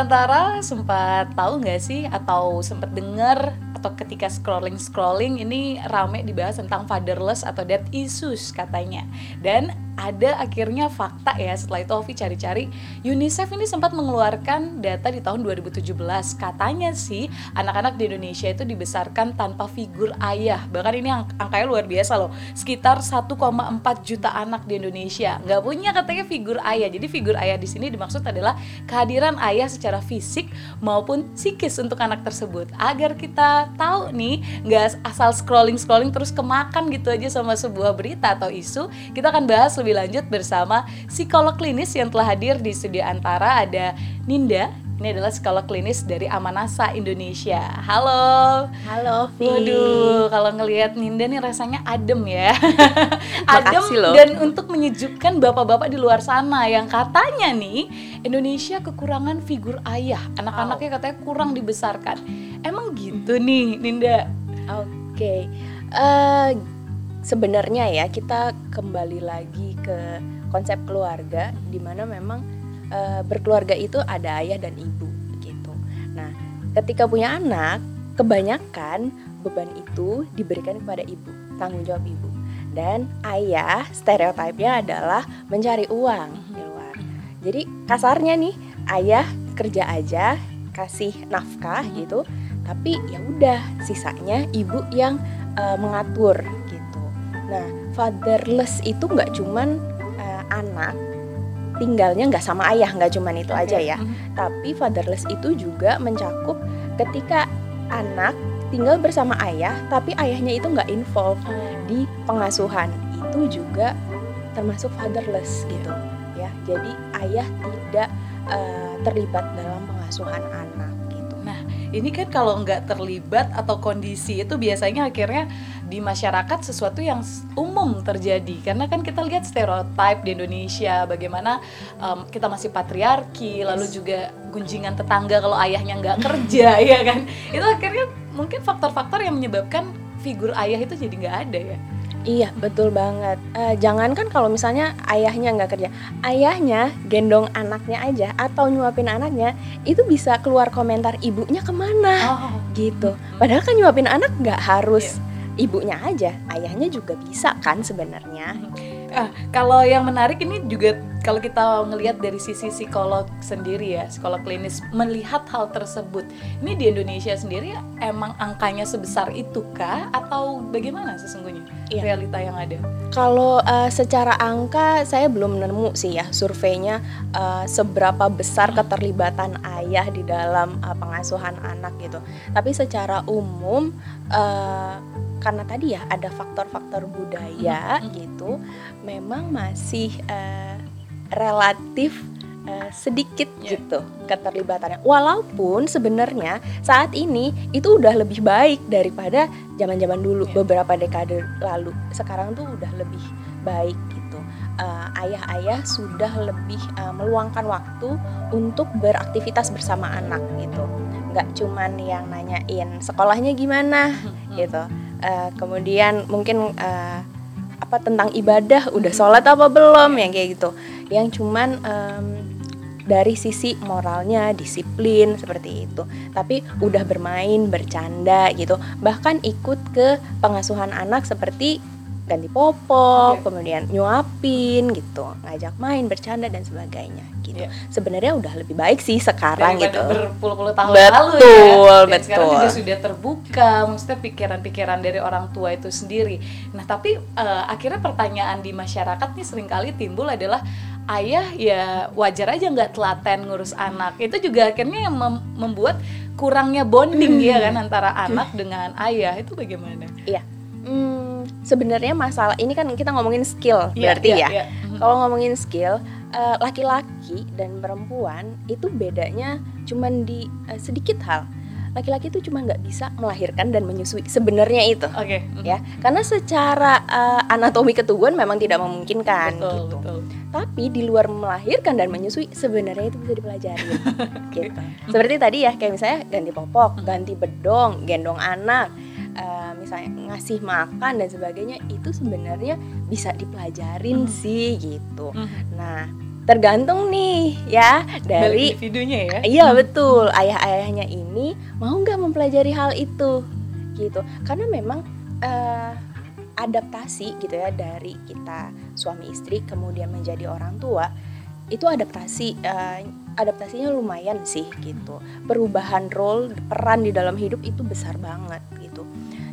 Sobat Antara, sempat tahu nggak sih atau sempat dengar atau ketika scrolling-scrolling ini rame dibahas tentang fatherless atau death issues katanya. Dan ada akhirnya fakta ya setelah itu Ovi cari-cari. UNICEF ini sempat mengeluarkan data di tahun 2017 katanya sih anak-anak di Indonesia itu dibesarkan tanpa figur ayah. Bahkan ini ang angkanya luar biasa loh. Sekitar 1,4 juta anak di Indonesia. Nggak punya katanya figur ayah. Jadi figur ayah di sini dimaksud adalah kehadiran ayah secara fisik maupun psikis untuk anak tersebut. Agar kita tahu nih nggak asal scrolling scrolling terus kemakan gitu aja sama sebuah berita atau isu kita akan bahas lebih lebih lanjut bersama psikolog klinis yang telah hadir di studio Antara ada Ninda. Ini adalah psikolog klinis dari Amanasa Indonesia. Halo. Halo, Vi. Waduh, kalau ngelihat Ninda nih rasanya adem ya. adem loh. dan untuk menyejukkan bapak-bapak di luar sana yang katanya nih Indonesia kekurangan figur ayah. Anak-anaknya katanya kurang dibesarkan. Emang gitu nih, Ninda? Oke. Okay. Uh, eh, sebenarnya ya kita kembali lagi ke konsep keluarga di mana memang e, berkeluarga itu ada ayah dan ibu gitu. Nah, ketika punya anak, kebanyakan beban itu diberikan kepada ibu, tanggung jawab ibu. Dan ayah stereotipnya adalah mencari uang di luar. Jadi kasarnya nih, ayah kerja aja, kasih nafkah gitu, tapi ya udah sisanya ibu yang e, mengatur Nah, fatherless itu nggak cuman uh, anak tinggalnya nggak sama ayah, nggak cuman itu okay. aja ya. Mm -hmm. Tapi fatherless itu juga mencakup ketika anak tinggal bersama ayah, tapi ayahnya itu nggak involve mm. di pengasuhan. Itu juga termasuk fatherless gitu ya. Jadi ayah tidak uh, terlibat dalam pengasuhan anak gitu. Nah, ini kan kalau nggak terlibat atau kondisi itu biasanya akhirnya di masyarakat sesuatu yang umum terjadi karena kan kita lihat stereotip di Indonesia bagaimana um, kita masih patriarki yes. lalu juga gunjingan tetangga kalau ayahnya nggak kerja ya kan itu akhirnya mungkin faktor-faktor yang menyebabkan figur ayah itu jadi nggak ada ya Iya betul banget. Uh, jangan kan kalau misalnya ayahnya nggak kerja, ayahnya gendong anaknya aja atau nyuapin anaknya itu bisa keluar komentar ibunya ke mana oh. gitu. Padahal kan nyuapin anak nggak harus yeah ibunya aja, ayahnya juga bisa kan sebenarnya. Ah, kalau yang menarik ini juga kalau kita ngelihat dari sisi psikolog sendiri ya, psikolog klinis melihat hal tersebut. Ini di Indonesia sendiri emang angkanya sebesar itu kah atau bagaimana sesungguhnya iya. realita yang ada? Kalau uh, secara angka saya belum nemu sih ya surveinya uh, seberapa besar keterlibatan ayah di dalam uh, pengasuhan anak gitu. Tapi secara umum uh, karena tadi ya ada faktor-faktor budaya mm -hmm. gitu, memang masih uh, relatif uh, sedikit yeah. gitu keterlibatannya. Walaupun sebenarnya saat ini itu udah lebih baik daripada zaman-zaman dulu yeah. beberapa dekade lalu. Sekarang tuh udah lebih baik gitu. Ayah-ayah uh, sudah lebih uh, meluangkan waktu untuk beraktivitas bersama anak gitu. Nggak cuman yang nanyain sekolahnya gimana gitu uh, kemudian mungkin uh, apa tentang ibadah udah sholat apa belum yang kayak gitu. Yang cuman um, dari sisi moralnya disiplin seperti itu. Tapi udah bermain bercanda gitu. Bahkan ikut ke pengasuhan anak seperti ganti popok, okay. kemudian nyuapin gitu, ngajak main, bercanda dan sebagainya gitu. Yeah. Sebenarnya udah lebih baik sih sekarang Daripada gitu. Berpuluh-puluh tahun betul, lalu ya. Betul, betul. Sekarang juga sudah terbuka, maksudnya pikiran-pikiran dari orang tua itu sendiri. Nah, tapi uh, akhirnya pertanyaan di masyarakat nih sering kali timbul adalah ayah ya wajar aja nggak telaten ngurus anak. Itu juga akhirnya yang mem membuat kurangnya bonding hmm. ya kan antara anak dengan ayah. Itu bagaimana? Iya. Hmm sebenarnya masalah ini kan kita ngomongin skill yeah, berarti yeah, ya. Yeah. Kalau ngomongin skill, uh, laki-laki dan perempuan itu bedanya cuman di uh, sedikit hal. Laki-laki itu cuma nggak bisa melahirkan dan menyusui sebenarnya itu, okay. mm-hmm. ya. Karena secara uh, anatomi ketubuhan memang tidak memungkinkan betul, gitu. Betul. Tapi di luar melahirkan dan menyusui sebenarnya itu bisa dipelajari, gitu. Seperti tadi ya, kayak misalnya ganti popok, ganti bedong, gendong anak uh, misalnya ngasih makan dan sebagainya itu sebenarnya bisa dipelajarin hmm. sih gitu. Hmm. Nah, tergantung nih ya dari individunya ya iya betul ayah-ayahnya ini mau nggak mempelajari hal itu gitu karena memang uh, adaptasi gitu ya dari kita suami istri kemudian menjadi orang tua itu adaptasi uh, adaptasinya lumayan sih gitu perubahan role peran di dalam hidup itu besar banget gitu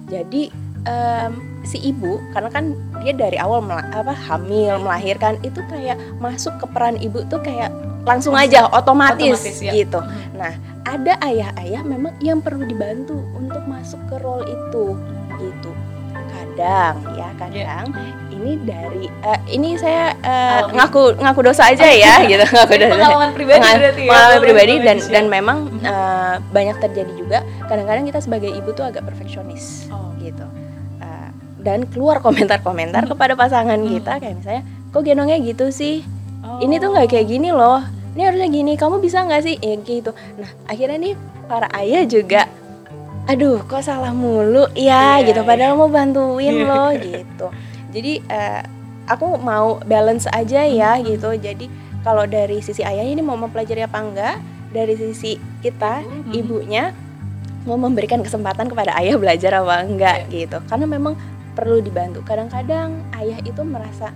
jadi um, si ibu karena kan dia dari awal apa hamil melahirkan itu kayak masuk ke peran ibu tuh kayak langsung aja otomatis, otomatis ya. gitu. Hmm. Nah ada ayah-ayah memang yang perlu dibantu untuk masuk ke role itu gitu. Kadang ya kadang yeah. Ini dari uh, ini saya uh, ngaku ngaku dosa aja ya gitu ngaku dosa. Pengalaman pribadi Pengal berarti ya. Pengalaman pribadi dan dan memang uh, banyak terjadi juga. Kadang-kadang kita sebagai ibu tuh agak perfeksionis oh. gitu dan keluar komentar-komentar hmm. kepada pasangan hmm. kita kayak misalnya kok gendongnya gitu sih oh. ini tuh nggak kayak gini loh ini harusnya gini kamu bisa nggak sih ya gitu nah akhirnya nih para ayah juga aduh kok salah mulu ya yeah, gitu padahal yeah. mau bantuin yeah. loh gitu jadi uh, aku mau balance aja ya hmm. gitu jadi kalau dari sisi ayahnya ini mau mempelajari apa enggak dari sisi kita hmm. ibunya mau memberikan kesempatan kepada ayah belajar apa enggak yeah. gitu karena memang perlu dibantu kadang-kadang ayah itu merasa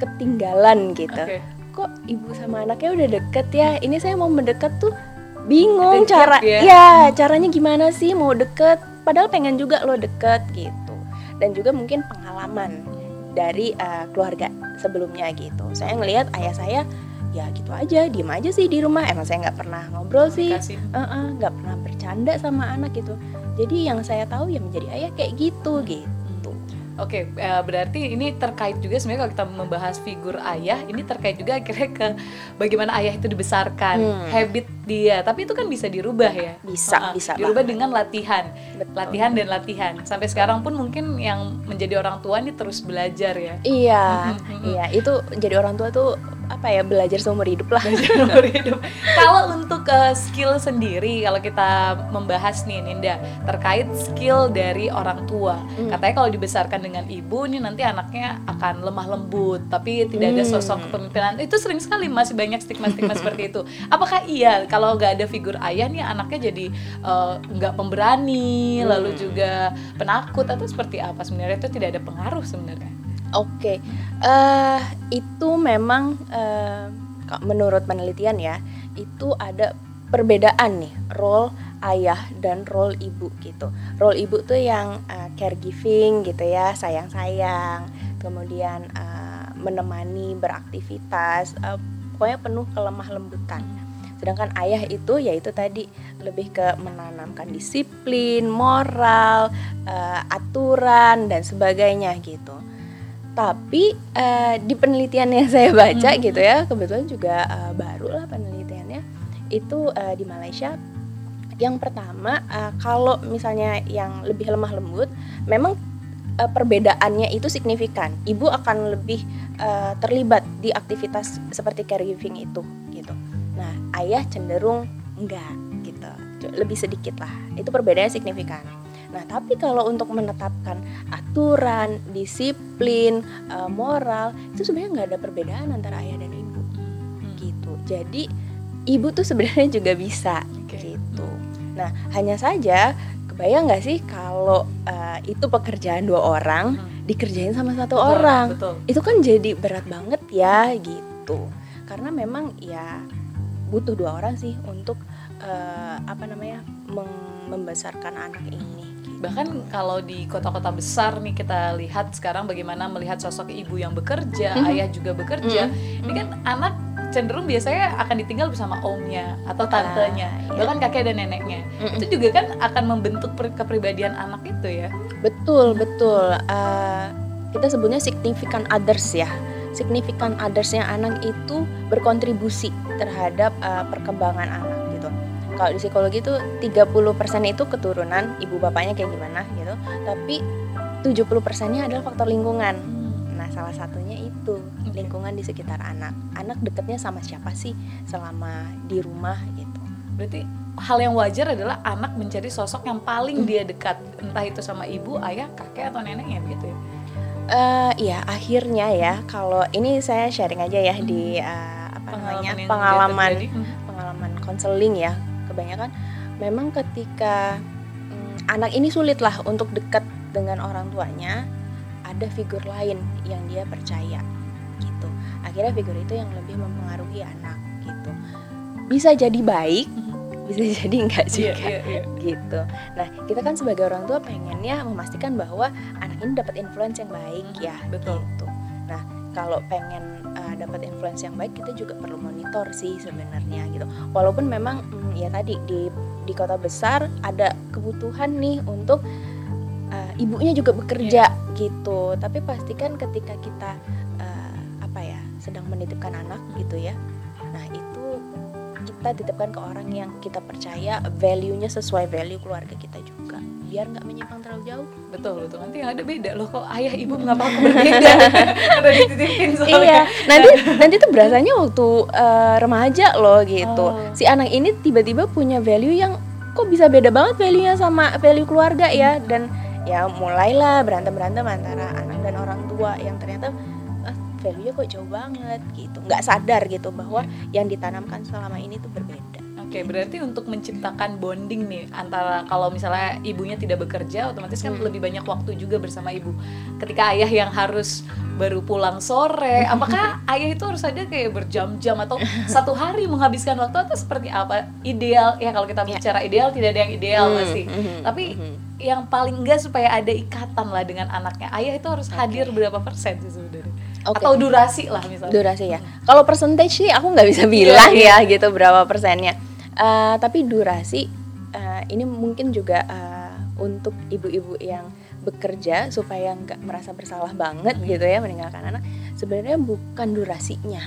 ketinggalan gitu okay. kok ibu sama anaknya udah deket ya ini saya mau mendekat tuh bingung deket cara ya? ya caranya gimana sih mau deket padahal pengen juga lo deket gitu dan juga mungkin pengalaman dari uh, keluarga sebelumnya gitu. Saya ngelihat ayah saya ya gitu aja diem aja sih di rumah. Emang saya nggak pernah ngobrol sih. Nggak uh -uh, pernah bercanda sama anak gitu. Jadi yang saya tahu ya menjadi ayah kayak gitu gitu Oke, okay, uh, eh, berarti ini terkait juga sebenarnya kalau kita membahas figur ayah, ini terkait juga akhirnya ke bagaimana ayah itu dibesarkan, hmm. habit dia. Tapi itu kan bisa dirubah ya. Bisa, uh, bisa. Dirubah banget. dengan latihan, Betul. latihan dan latihan. Sampai sekarang pun mungkin yang menjadi orang tua ini terus belajar ya. Iya, iya. Itu jadi orang tua tuh apa ya belajar seumur hidup lah. seumur hidup. kalau untuk uh, skill sendiri, kalau kita membahas nih Ninda terkait skill dari orang tua, hmm. katanya kalau dibesarkan dengan ibu nih nanti anaknya akan lemah lembut, tapi tidak ada sosok hmm. kepemimpinan. Itu sering sekali masih banyak stigma-stigma seperti itu. Apakah iya kalau nggak ada figur ayah nih anaknya jadi uh, nggak pemberani, hmm. lalu juga penakut atau seperti apa sebenarnya itu tidak ada pengaruh sebenarnya? Oke, eh, itu memang uh, menurut penelitian ya, itu ada perbedaan nih role ayah dan role ibu gitu. Role ibu tuh yang uh, caregiving gitu ya, sayang-sayang, kemudian uh, menemani beraktivitas, pokoknya penuh kelemah lembutan. Sedangkan ayah itu yaitu tadi lebih ke menanamkan disiplin, moral, uh, aturan dan sebagainya gitu tapi uh, di penelitian yang saya baca hmm. gitu ya kebetulan juga uh, baru lah penelitiannya itu uh, di Malaysia. Yang pertama uh, kalau misalnya yang lebih lemah lembut memang uh, perbedaannya itu signifikan. Ibu akan lebih uh, terlibat di aktivitas seperti caregiving itu gitu. Nah ayah cenderung enggak gitu. Lebih sedikit lah. Itu perbedaannya signifikan Nah, tapi kalau untuk menetapkan aturan, disiplin, uh, moral, itu sebenarnya nggak ada perbedaan antara ayah dan ibu. Hmm. Gitu. Jadi ibu tuh sebenarnya juga bisa okay. gitu. Nah, hanya saja kebayang nggak sih kalau uh, itu pekerjaan dua orang hmm. dikerjain sama satu betul, orang, betul. itu kan jadi berat banget ya gitu. Karena memang ya butuh dua orang sih untuk uh, apa namanya membesarkan anak ini bahkan kalau di kota-kota besar nih kita lihat sekarang bagaimana melihat sosok ibu yang bekerja mm -hmm. ayah juga bekerja mm -hmm. ini kan anak cenderung biasanya akan ditinggal bersama omnya atau ah, tantenya ah, iya. bahkan kakek dan neneknya mm itu juga kan akan membentuk kepribadian anak itu ya betul betul uh, kita sebutnya significant others ya significant othersnya anak itu berkontribusi terhadap uh, perkembangan anak kalau di psikologi itu 30% itu keturunan ibu bapaknya kayak gimana gitu. Tapi 70 persennya adalah faktor lingkungan. Nah salah satunya itu lingkungan di sekitar anak. Anak deketnya sama siapa sih selama di rumah gitu. Berarti hal yang wajar adalah anak mencari sosok yang paling dia dekat entah itu sama ibu ayah kakek atau neneknya gitu ya? Uh, ya akhirnya ya kalau ini saya sharing aja ya di uh, apa namanya pengalaman. Hmm. pengalaman konseling ya kebanyakan memang ketika mm, anak ini sulit lah untuk dekat dengan orang tuanya ada figur lain yang dia percaya gitu akhirnya figur itu yang lebih mempengaruhi anak gitu bisa jadi baik Mhm. bisa jadi enggak Iya, juga iya, iya. gitu nah kita kan sebagai orang tua pengennya memastikan bahwa anak ini dapat influence yang baik ya Betul. gitu kalau pengen uh, dapat influence yang baik kita juga perlu monitor sih sebenarnya gitu. Walaupun memang mm, ya tadi di di kota besar ada kebutuhan nih untuk uh, ibunya juga bekerja gitu. Tapi pastikan ketika kita uh, apa ya sedang menitipkan anak gitu ya nah itu kita titipkan ke orang yang kita percaya value-nya sesuai value keluarga kita juga biar nggak menyimpang terlalu jauh. Betul betul. Nanti yang ada beda loh kok ayah ibu mengapa aku berbeda. Udah dititipin soalnya. Iya nanti nanti tuh berasanya waktu uh, remaja loh gitu. Oh. si anak ini tiba-tiba punya value yang kok bisa beda banget value-nya sama value keluarga ya. Dan ya mulailah berantem berantem antara anak dan orang tua yang ternyata ah, value-nya kok jauh banget gitu. Nggak sadar gitu bahwa yang ditanamkan selama ini tuh berbeda Oke, berarti untuk menciptakan bonding nih antara kalau misalnya ibunya tidak bekerja, otomatis kan Hmm. lebih banyak waktu juga bersama ibu. Ketika ayah yang harus baru pulang sore, apakah ayah itu harus ada kayak berjam-jam atau satu hari menghabiskan waktu atau seperti apa? Ideal ya kalau kita Ya. bicara ideal tidak ada yang ideal Hmm, pasti. mhm, Tapi mhm. yang paling enggak supaya ada ikatan lah dengan anaknya. Ayah itu harus hadir berapa persen sih sebenarnya? Oke. Atau durasi lah misalnya. durasi ya kalau percentage sih aku nggak bisa bilang ya gitu berapa persennya Eh, tapi durasi eh, ini mungkin juga eh, untuk ibu-ibu yang bekerja supaya nggak merasa bersalah banget gitu ya meninggalkan anak sebenarnya bukan durasinya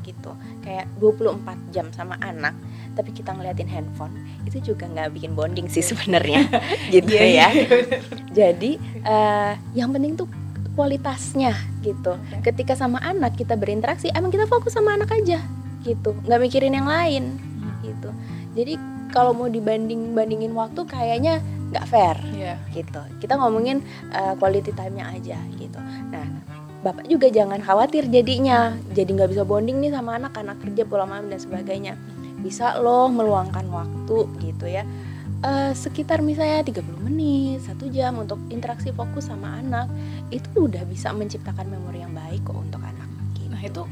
gitu kayak 24 jam sama anak tapi kita ngeliatin handphone itu juga nggak bikin bonding sih sebenarnya gitu Iya, iya, ya bener. jadi eh, yang penting tuh kualitasnya gitu. Ketika sama anak kita berinteraksi, emang kita fokus sama anak aja gitu, nggak mikirin yang lain gitu. Jadi kalau mau dibanding bandingin waktu kayaknya nggak fair Iya. gitu. Kita ngomongin eh, quality time-nya aja gitu. Nah, bapak juga jangan khawatir jadinya, jadi nggak bisa bonding nih sama anak, anak kerja pulang malam dan sebagainya. Bisa loh meluangkan waktu gitu ya. Eh, sekitar misalnya 30 menit, satu jam untuk interaksi fokus sama anak itu udah bisa menciptakan memori yang baik kok untuk anak. gitu. Nah itu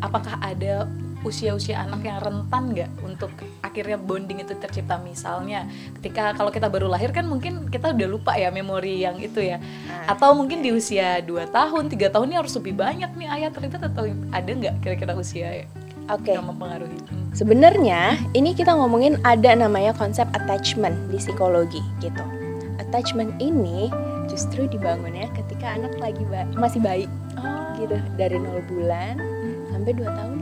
apakah ada usia-usia anak yang rentan nggak untuk akhirnya bonding itu tercipta misalnya ketika kalau kita baru lahir kan mungkin kita udah lupa ya memori yang itu ya Nah, atau mungkin di usia 2 tahun tiga tahun ini harus lebih banyak nih ayah terlibat atau ada nggak kira-kira usia Oke. yang mempengaruhi Hmm. Sebenarnya ini kita ngomongin ada namanya konsep attachment di psikologi gitu. Attachment ini justru dibangunnya ketika anak lagi ba- masih bayi oh, gitu dari 0 bulan sampai 2 tahun.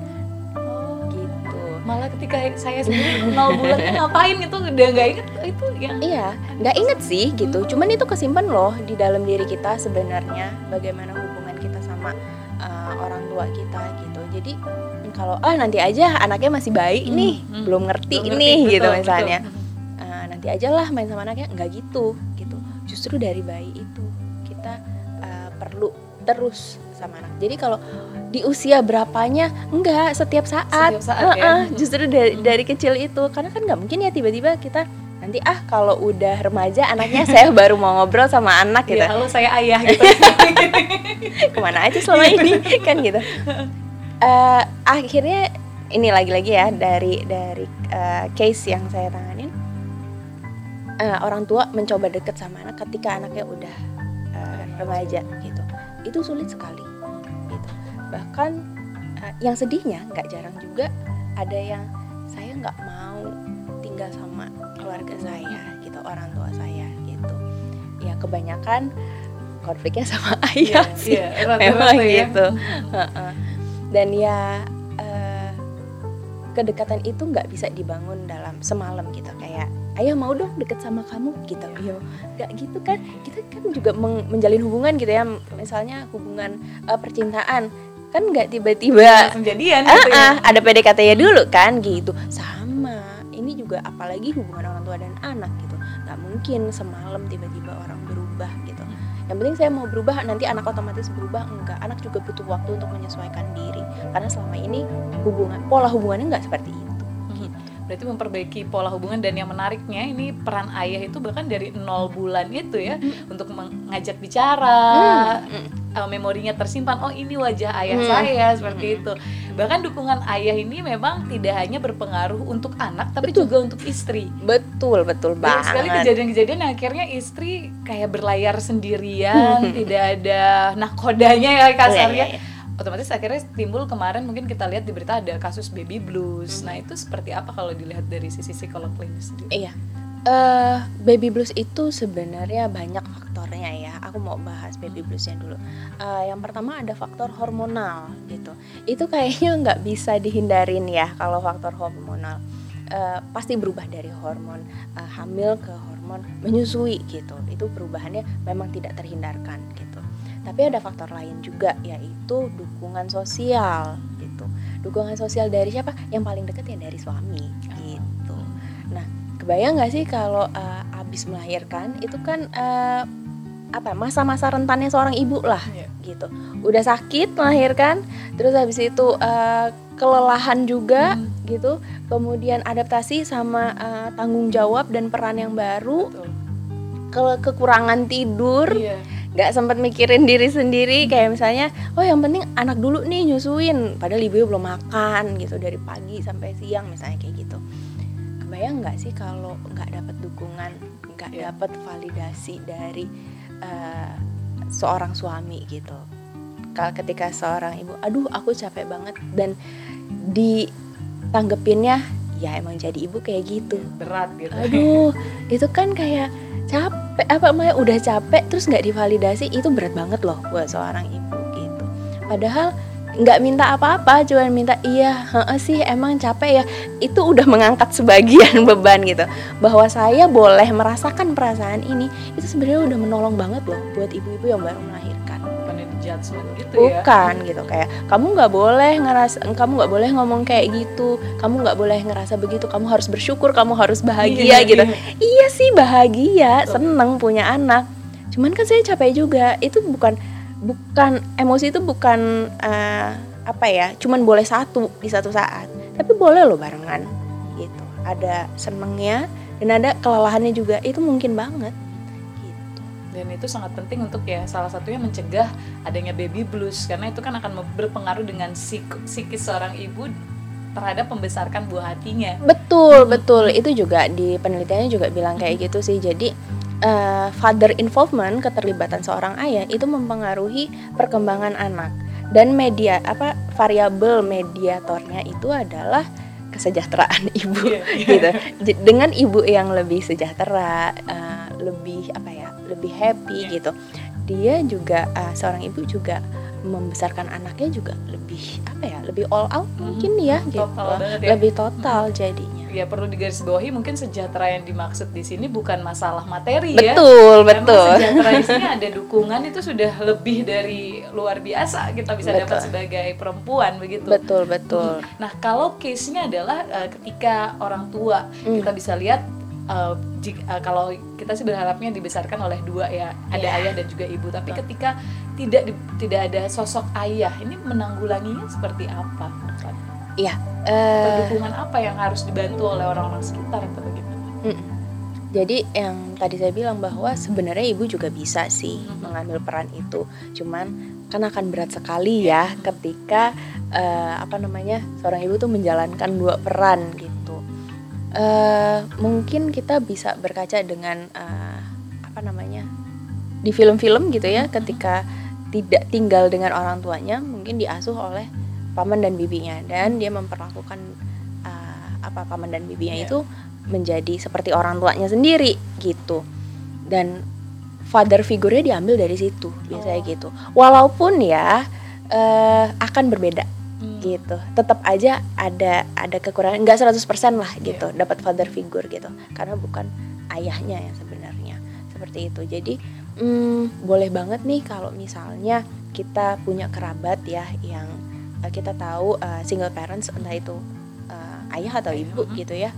Malah ketika saya sendiri nol bulannya ngapain itu udah nggak inget itu yang Iya, nggak inget sih gitu. Cuman itu kesimpan loh di dalam diri kita sebenarnya bagaimana hubungan kita sama uh, orang tua kita gitu. Jadi kalau ah nanti aja anaknya masih bayi Hmm, nih, hmm. belum ngerti Belum nih ngerti, gitu betul, misalnya. betul. Uh, nanti aja lah main sama anaknya nggak gitu gitu. Justru dari bayi itu kita uh, perlu terus sama anak. Jadi kalau di usia berapanya enggak setiap saat. Setiap saat, ya. Heeh, justru dari, dari kecil itu. Karena kan nggak mungkin ya tiba-tiba kita nanti ah kalau udah remaja anaknya saya baru mau ngobrol sama anak gitu. Ya halo saya ayah gitu. Ke mana aja selama ini? kan gitu. Eh, akhirnya ini lagi-lagi ya dari dari eh, case yang saya tanganin eh, orang tua mencoba deket sama anak ketika anaknya udah eh, remaja gitu itu sulit sekali gitu bahkan eh, yang sedihnya nggak jarang juga ada yang saya nggak mau tinggal sama keluarga saya gitu orang tua saya gitu ya kebanyakan konfliknya sama ayah sih Iya, rata-rata memang ya. gitu Heeh. dan ya kedekatan itu nggak bisa dibangun dalam semalam gitu. Kayak ayah mau dong deket sama kamu gitu. Yo nggak gitu kan? Kita kan juga menjalin hubungan gitu ya. Misalnya hubungan eh, percintaan. Kan nggak tiba-tiba jadian ah, gitu ya. ah, ada PDKT ya dulu kan gitu. Sama. Ini juga apalagi hubungan orang tua dan anak gitu. Nggak mungkin semalam tiba-tiba orang yang penting saya mau berubah nanti anak otomatis berubah enggak. Anak juga butuh waktu untuk menyesuaikan diri. Karena selama ini hubungan pola hubungannya enggak seperti itu berarti memperbaiki pola hubungan dan yang menariknya ini peran ayah itu bahkan dari nol bulan itu ya hmm. untuk mengajak bicara hmm. uh, memorinya tersimpan oh ini wajah ayah hmm. saya seperti hmm. itu bahkan dukungan ayah ini memang tidak hanya berpengaruh untuk anak tapi betul. juga untuk istri betul betul banget banget sekali kejadian-kejadian akhirnya istri kayak berlayar sendirian tidak ada nakodanya ya kasarnya oh, iya, iya, iya otomatis akhirnya timbul kemarin mungkin kita lihat di berita ada kasus baby blues. Nah itu seperti apa kalau dilihat dari sisi psikolog klinis? Iya, uh, baby blues itu sebenarnya banyak faktornya ya. Aku mau bahas baby bluesnya dulu. Uh, yang pertama ada faktor hormonal gitu. Itu kayaknya nggak bisa dihindarin ya kalau faktor hormonal. Uh, pasti berubah dari hormon uh, hamil ke hormon menyusui gitu. Itu perubahannya memang tidak terhindarkan gitu tapi ada faktor lain juga yaitu dukungan sosial gitu. Dukungan sosial dari siapa? Yang paling dekat ya dari suami gitu. Nah kebayang nggak sih kalau uh, abis melahirkan itu kan uh, apa masa-masa rentannya seorang ibu lah yeah. gitu. Udah sakit melahirkan terus habis itu uh, kelelahan juga hmm. gitu. Kemudian adaptasi sama uh, tanggung jawab dan peran yang baru. Ke kekurangan tidur. Yeah nggak sempat mikirin diri sendiri kayak misalnya oh yang penting anak dulu nih nyusuin. Padahal ibu belum makan gitu dari pagi sampai siang misalnya kayak gitu. Kebayang nggak sih kalau nggak dapat dukungan nggak yeah. dapat validasi dari uh, seorang suami gitu? Kalau ketika seorang ibu aduh aku capek banget dan ditanggepinnya ya emang jadi ibu kayak gitu. Berat gitu. Aduh itu kan kayak capek apa namanya udah capek terus nggak divalidasi itu berat banget loh buat seorang ibu gitu. Padahal nggak minta apa-apa cuma minta iya sih emang capek ya. Itu udah mengangkat sebagian beban gitu. Bahwa saya boleh merasakan perasaan ini itu sebenarnya udah menolong banget loh buat ibu-ibu yang baru melahirkan judgment gitu ya. Bukan gitu. Kayak kamu nggak boleh ngerasa kamu nggak boleh ngomong kayak gitu. Kamu nggak boleh ngerasa begitu. Kamu harus bersyukur. Kamu harus bahagia iya, gitu. iya. iya sih bahagia Betul. seneng punya anak. Cuman kan saya capek juga. Itu bukan bukan emosi itu bukan uh, apa ya cuman boleh satu di satu saat. Tapi boleh loh barengan gitu. Ada senengnya dan ada kelelahannya juga. Itu mungkin banget dan itu sangat penting untuk ya salah satunya mencegah adanya baby blues karena itu kan akan berpengaruh dengan psik psikis seorang ibu terhadap membesarkan buah hatinya. Betul, betul. Itu juga di penelitiannya juga bilang kayak gitu sih. Jadi uh, father involvement, keterlibatan seorang ayah itu mempengaruhi perkembangan anak. Dan media apa variabel mediatornya itu adalah kesejahteraan ibu yeah, yeah. gitu. Dengan ibu yang lebih sejahtera, uh, lebih apa ya? Lebih happy yeah. gitu dia juga uh, seorang ibu juga membesarkan anaknya juga lebih apa ya lebih all out hmm, mungkin ya gitu ya. lebih total hmm. jadinya ya perlu digarisbawahi mungkin sejahtera yang dimaksud di sini bukan masalah materi betul, ya betul betul sejahtera di sini ada dukungan itu sudah lebih dari luar biasa kita bisa betul. dapat sebagai perempuan begitu betul betul nah kalau case nya adalah uh, ketika orang tua hmm. kita bisa lihat uh, jika, uh, kalau kita sih berharapnya dibesarkan oleh dua ya ada yeah. ayah dan juga ibu tapi Betul. ketika tidak di, tidak ada sosok ayah ini menanggulanginya seperti apa Iya. Uh, dukungan apa yang harus dibantu oleh orang-orang sekitar atau bagaimana? Mm. Jadi yang tadi saya bilang bahwa sebenarnya ibu juga bisa sih mm -hmm. mengambil peran itu, cuman kan akan berat sekali ya ketika uh, apa namanya seorang ibu tuh menjalankan dua peran gitu uh, mungkin kita bisa berkaca dengan uh, apa namanya di film-film gitu ya ketika tidak tinggal dengan orang tuanya mungkin diasuh oleh paman dan bibinya dan dia memperlakukan uh, apa paman dan bibinya yeah. itu menjadi seperti orang tuanya sendiri gitu dan father figure-nya diambil dari situ biasanya oh. gitu walaupun ya uh, akan berbeda. Gitu. Tetap aja ada ada kekurangan. Nggak 100% lah gitu yeah. dapat father figure gitu. Karena bukan ayahnya yang sebenarnya. Seperti itu. Jadi hmm, boleh banget nih kalau misalnya kita punya kerabat ya yang uh, kita tahu uh, single parents entah itu uh, ayah atau ibu gitu ya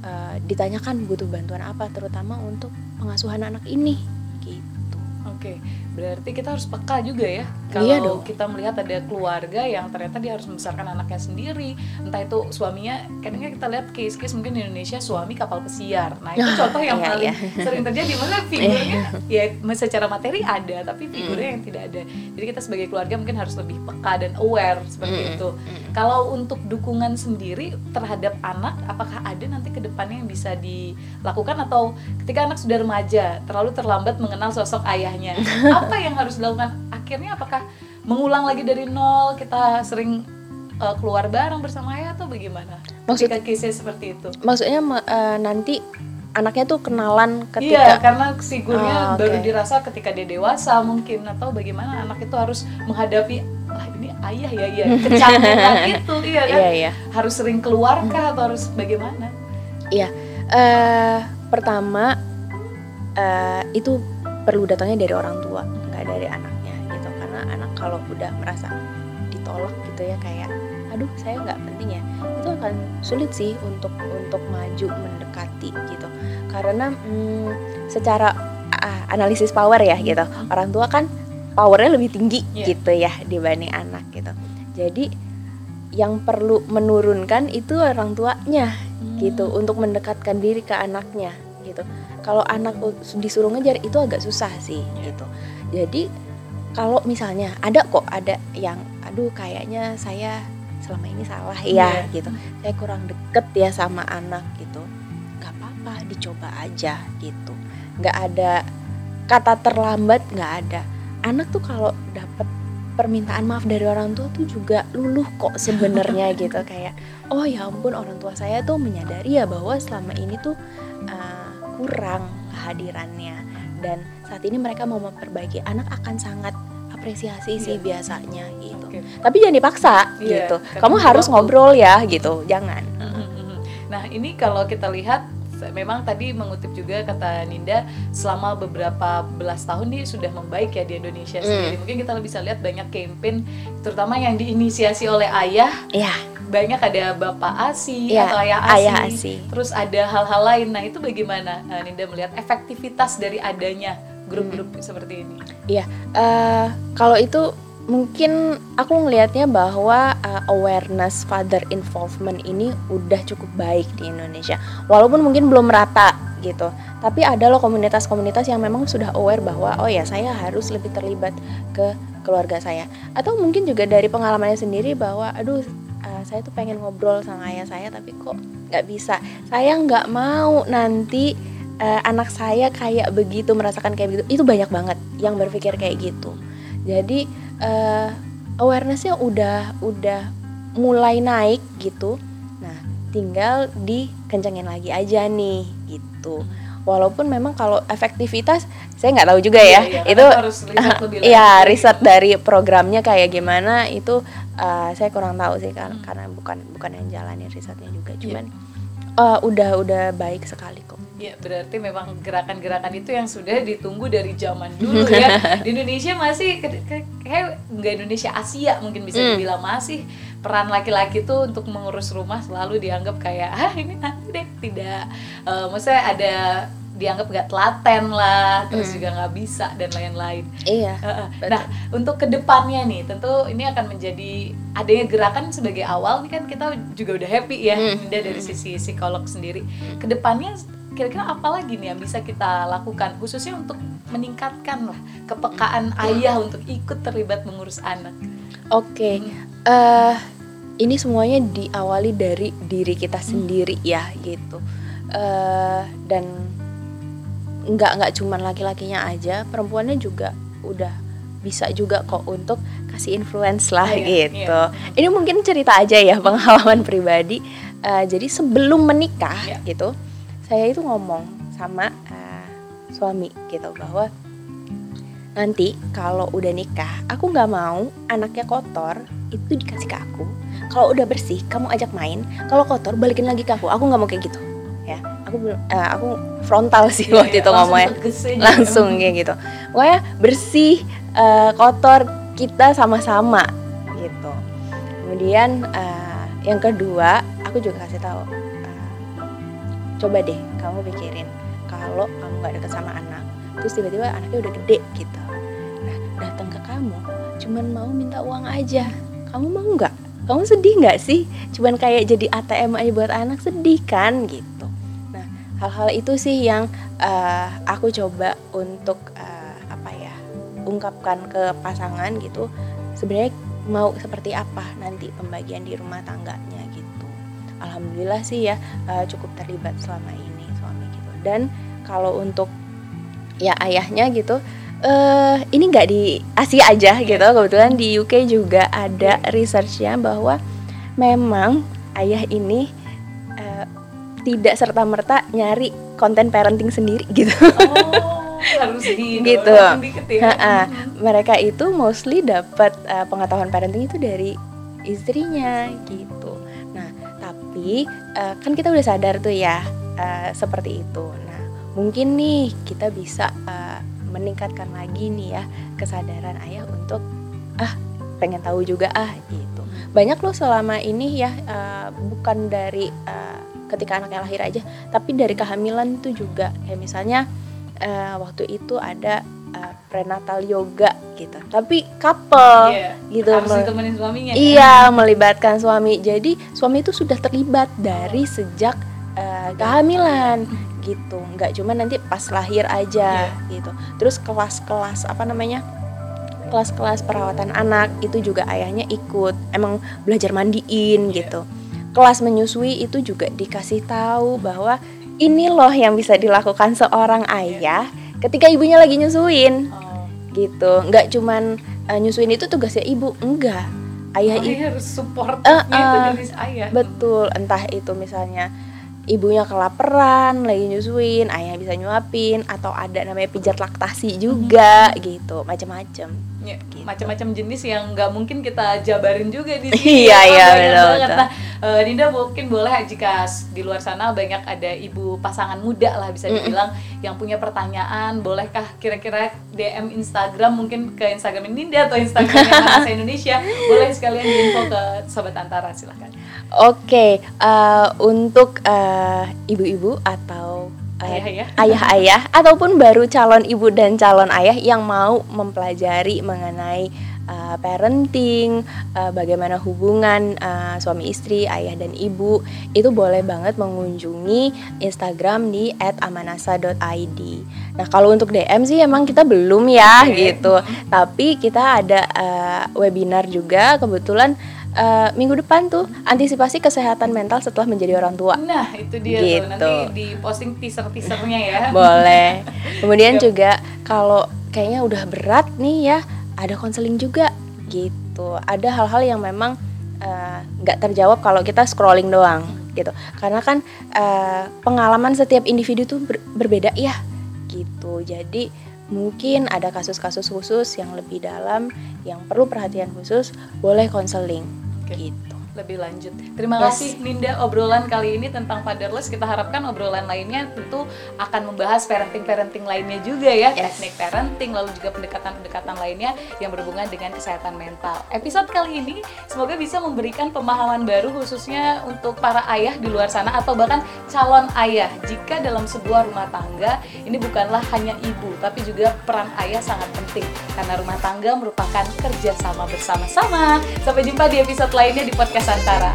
uh, ditanyakan butuh bantuan apa terutama untuk pengasuhan anak ini gitu. Oke. okay Berarti kita harus peka juga ya. Iya Kalau dong. kita melihat ada keluarga yang ternyata dia harus membesarkan anaknya sendiri, entah itu suaminya, kadang-kadang kita lihat case-case mungkin di Indonesia suami kapal pesiar. Nah itu contoh yang Iya, paling iya. sering terjadi. Mana figurnya ya secara materi ada, tapi figurnya yang tidak ada. Jadi kita sebagai keluarga mungkin harus lebih peka dan aware seperti Mm, itu. Kalau untuk dukungan sendiri terhadap anak, apakah ada nanti ke depannya yang bisa dilakukan atau ketika anak sudah remaja terlalu terlambat mengenal sosok ayahnya, apa yang harus dilakukan? Akhirnya apakah mengulang lagi dari nol? Kita sering uh, keluar bareng bersama ayah atau bagaimana? Maksud- Ketika case seperti itu. Maksudnya eh, nanti anaknya tuh kenalan Iya, ketika karena figurnya Ah, baru oke. dirasa ketika dia dewasa mungkin atau bagaimana anak itu harus menghadapi ah ini ayah ya ya kecanggihan itu. Iya kan? Iya, iya. harus sering keluar kah? Atau harus bagaimana? Iya, eh pertama eh itu perlu datangnya dari orang tua, nggak dari anaknya gitu. Karena anak kalau udah merasa ditolak gitu ya kayak, aduh saya nggak penting ya, itu akan sulit sih untuk untuk maju mendekati gitu. Karena mm, secara ah, analisis power ya gitu, orang tua kan powernya lebih tinggi Iya. gitu ya dibanding anak gitu. Jadi yang perlu menurunkan itu orang tuanya gitu untuk mendekatkan diri ke anaknya gitu. Kalau anak disuruh ngejar itu agak susah sih gitu. Jadi kalau misalnya ada kok ada yang aduh kayaknya saya selama ini salah ya Iya. gitu. Saya kurang deket ya sama anak gitu. nggak apa-apa dicoba aja gitu. nggak ada kata terlambat nggak ada. Anak tuh kalau dapat permintaan maaf dari orang tua tuh juga luluh kok sebenarnya gitu. Kayak oh ya ampun orang tua saya tuh menyadari ya bahwa selama ini tuh uh, kurang kehadirannya. Dan saat ini mereka mau memperbaiki anak akan sangat apresiasi sih Iya. biasanya gitu. Oke. tapi jangan dipaksa Iya, gitu. kamu harus ngobrol ya gitu. Jangan. Nah ini kalau kita lihat memang tadi mengutip juga kata Ninda selama beberapa belas tahun nih sudah membaik ya di Indonesia Hmm. sendiri. Mungkin kita bisa lihat banyak campaign terutama yang diinisiasi oleh ayah ya banyak ada bapak asi Iya, atau ayah asi, ayah asi. terus ada hal-hal lain nah itu bagaimana eh, Ninda melihat efektivitas dari adanya grup-grup seperti ini Iya, eh, kalau itu mungkin aku ngelihatnya bahwa eh, awareness father involvement ini udah cukup baik di Indonesia. Walaupun mungkin belum rata gitu. Tapi ada loh komunitas-komunitas yang memang sudah aware bahwa oh ya saya harus lebih terlibat ke keluarga saya. Atau mungkin juga dari pengalamannya sendiri bahwa aduh eh, saya tuh pengen ngobrol sama ayah saya tapi kok nggak bisa. Saya nggak mau nanti eh, anak saya kayak begitu merasakan kayak begitu. Itu banyak banget yang berpikir kayak gitu. Jadi eh, awarenessnya udah udah mulai naik gitu. Nah, tinggal dikencengin lagi aja nih gitu. Walaupun memang kalau efektivitas saya nggak tahu juga ya. Iya, iya, itu harus riset lebih lanjut Iya, lagi. riset dari programnya kayak gimana itu eh, saya kurang tahu sih kan Hmm. karena bukan bukan yang jalanin risetnya juga. Iya. Cuman eh, udah udah baik sekali kok. Ya, berarti memang gerakan-gerakan itu yang sudah ditunggu dari zaman dulu ya. Di Indonesia masih kayak nggak Indonesia Asia mungkin bisa Hmm. dibilang masih peran laki-laki tuh untuk mengurus rumah selalu dianggap kayak ah ini nanti deh tidak eh, maksudnya ada dianggap nggak telaten lah terus Hmm. juga nggak bisa dan lain-lain. Iya. Heeh. Betul. Nah, untuk ke depannya nih, tentu ini akan menjadi adanya gerakan sebagai awal. Ini kan kita juga udah happy ya, Hmm. Dari sisi psikolog sendiri. Ke depannya kira-kira apa lagi nih yang bisa kita lakukan, khususnya untuk meningkatkan lah kepekaan ayah untuk ikut terlibat mengurus anak. Oke, Hmm. eh ini semuanya diawali dari diri kita sendiri ya gitu. Eh dan nggak nggak cuman laki-lakinya aja, perempuannya juga udah bisa juga kok untuk kasih influence lah Iya, gitu. Ini mungkin cerita aja ya pengalaman pribadi. Eh, jadi sebelum menikah Iya. gitu, saya itu ngomong sama eh, suami gitu bahwa nanti kalau udah nikah aku nggak mau anaknya kotor itu dikasih ke aku. Kalau udah bersih kamu ajak main. Kalau kotor balikin lagi ke aku. Aku nggak mau kayak gitu. Ya aku eh, aku frontal sih Iya, waktu itu langsung ngomongnya. langsung kayak gitu. Pokoknya bersih eh, kotor kita sama-sama gitu. Kemudian eh, yang kedua aku juga kasih tahu coba deh kamu pikirin kalau kamu nggak deket sama anak terus tiba-tiba anaknya udah gede gitu. Nah datang ke kamu cuman mau minta uang aja. Kamu mau nggak? Kamu sedih nggak sih? Cuman kayak jadi ATM aja buat anak sedih kan gitu. Nah hal-hal itu sih yang uh, aku coba untuk uh, apa ya ungkapkan ke pasangan gitu. Sebenarnya mau seperti apa nanti pembagian di rumah tangganya gitu alhamdulillah sih ya uh, cukup terlibat selama ini suami gitu. Dan kalau untuk ya ayahnya gitu uh, ini nggak di Asia aja gitu. Kebetulan di UK juga ada researchnya bahwa memang ayah ini uh, tidak serta merta nyari konten parenting sendiri gitu. Oh harus di gitu. ya. ha mereka itu mostly dapat uh, pengetahuan parenting itu dari istrinya gitu uh, kan kita udah sadar tuh ya uh, seperti itu. Nah mungkin nih kita bisa uh, meningkatkan lagi nih ya kesadaran ayah untuk ah pengen tahu juga ah itu banyak loh selama ini ya uh, bukan dari uh, ketika anaknya lahir aja tapi dari kehamilan itu juga. Kayak misalnya uh, waktu itu ada uh, prenatal yoga gitu tapi couple yeah, gitu harus ditemenin suaminya kan? iya kan? melibatkan suami jadi suami itu sudah terlibat dari sejak uh, kehamilan gitu nggak cuma nanti pas lahir aja yeah. gitu terus kelas-kelas apa namanya kelas-kelas perawatan anak itu juga ayahnya ikut emang belajar mandiin yeah. gitu kelas menyusui itu juga dikasih tahu bahwa ini loh yang bisa dilakukan seorang ayah yeah. Ketika ibunya lagi nyusuin. Oh. gitu. Nggak cuman uh, nyusuin itu tugasnya ibu enggak. Ayah oh, harus support uh, uh, dari ayah. Betul. Entah itu misalnya ibunya kelaparan lagi nyusuin ayah bisa nyuapin atau ada namanya pijat laktasi juga hmm. gitu. Macam-macam ya, gitu. macam-macam jenis yang nggak mungkin kita jabarin juga di sini. Iya iya betul, nah uh, Dinda mungkin boleh jika di luar sana banyak ada ibu pasangan muda lah bisa dibilang mm yang punya pertanyaan bolehkah kira-kira DM Instagram mungkin ke Instagram Dinda atau Instagram Bahasa Indonesia. Boleh sekalian diinfo ke sobat antara silahkan Oke, okay, uh, eh, untuk uh, ibu-ibu atau ayah-ayah ataupun baru calon ibu dan calon ayah yang mau mempelajari mengenai uh, parenting, uh, bagaimana hubungan uh, suami istri, ayah dan ibu, itu boleh banget mengunjungi Instagram di @amanasa.id. Nah, kalau untuk DM sih emang kita belum ya okay. gitu. Tapi kita ada uh, webinar juga kebetulan uh, minggu depan tuh antisipasi kesehatan mental setelah menjadi orang tua. Nah itu dia gitu. tuh nanti di posting teaser teasernya ya. Boleh. Kemudian juga kalau kayaknya udah berat nih ya ada konseling juga gitu. Ada hal-hal yang memang eh, nggak uh, terjawab kalau kita scrolling doang gitu. Karena kan uh, pengalaman setiap individu tuh ber berbeda ya gitu. Jadi mungkin ada kasus-kasus khusus yang lebih dalam yang perlu perhatian khusus boleh konseling okay. gitu lebih lanjut. Terima yes. kasih Ninda obrolan kali ini tentang fatherless. Kita harapkan obrolan lainnya tentu akan membahas parenting-parenting lainnya juga ya, yes. teknik parenting lalu juga pendekatan-pendekatan lainnya yang berhubungan dengan kesehatan mental. Episode kali ini semoga bisa memberikan pemahaman baru khususnya untuk para ayah di luar sana atau bahkan calon ayah. Jika dalam sebuah rumah tangga ini bukanlah hanya ibu, tapi juga peran ayah sangat penting karena rumah tangga merupakan kerjasama bersama-sama. Sampai jumpa di episode lainnya di podcast Nusantara.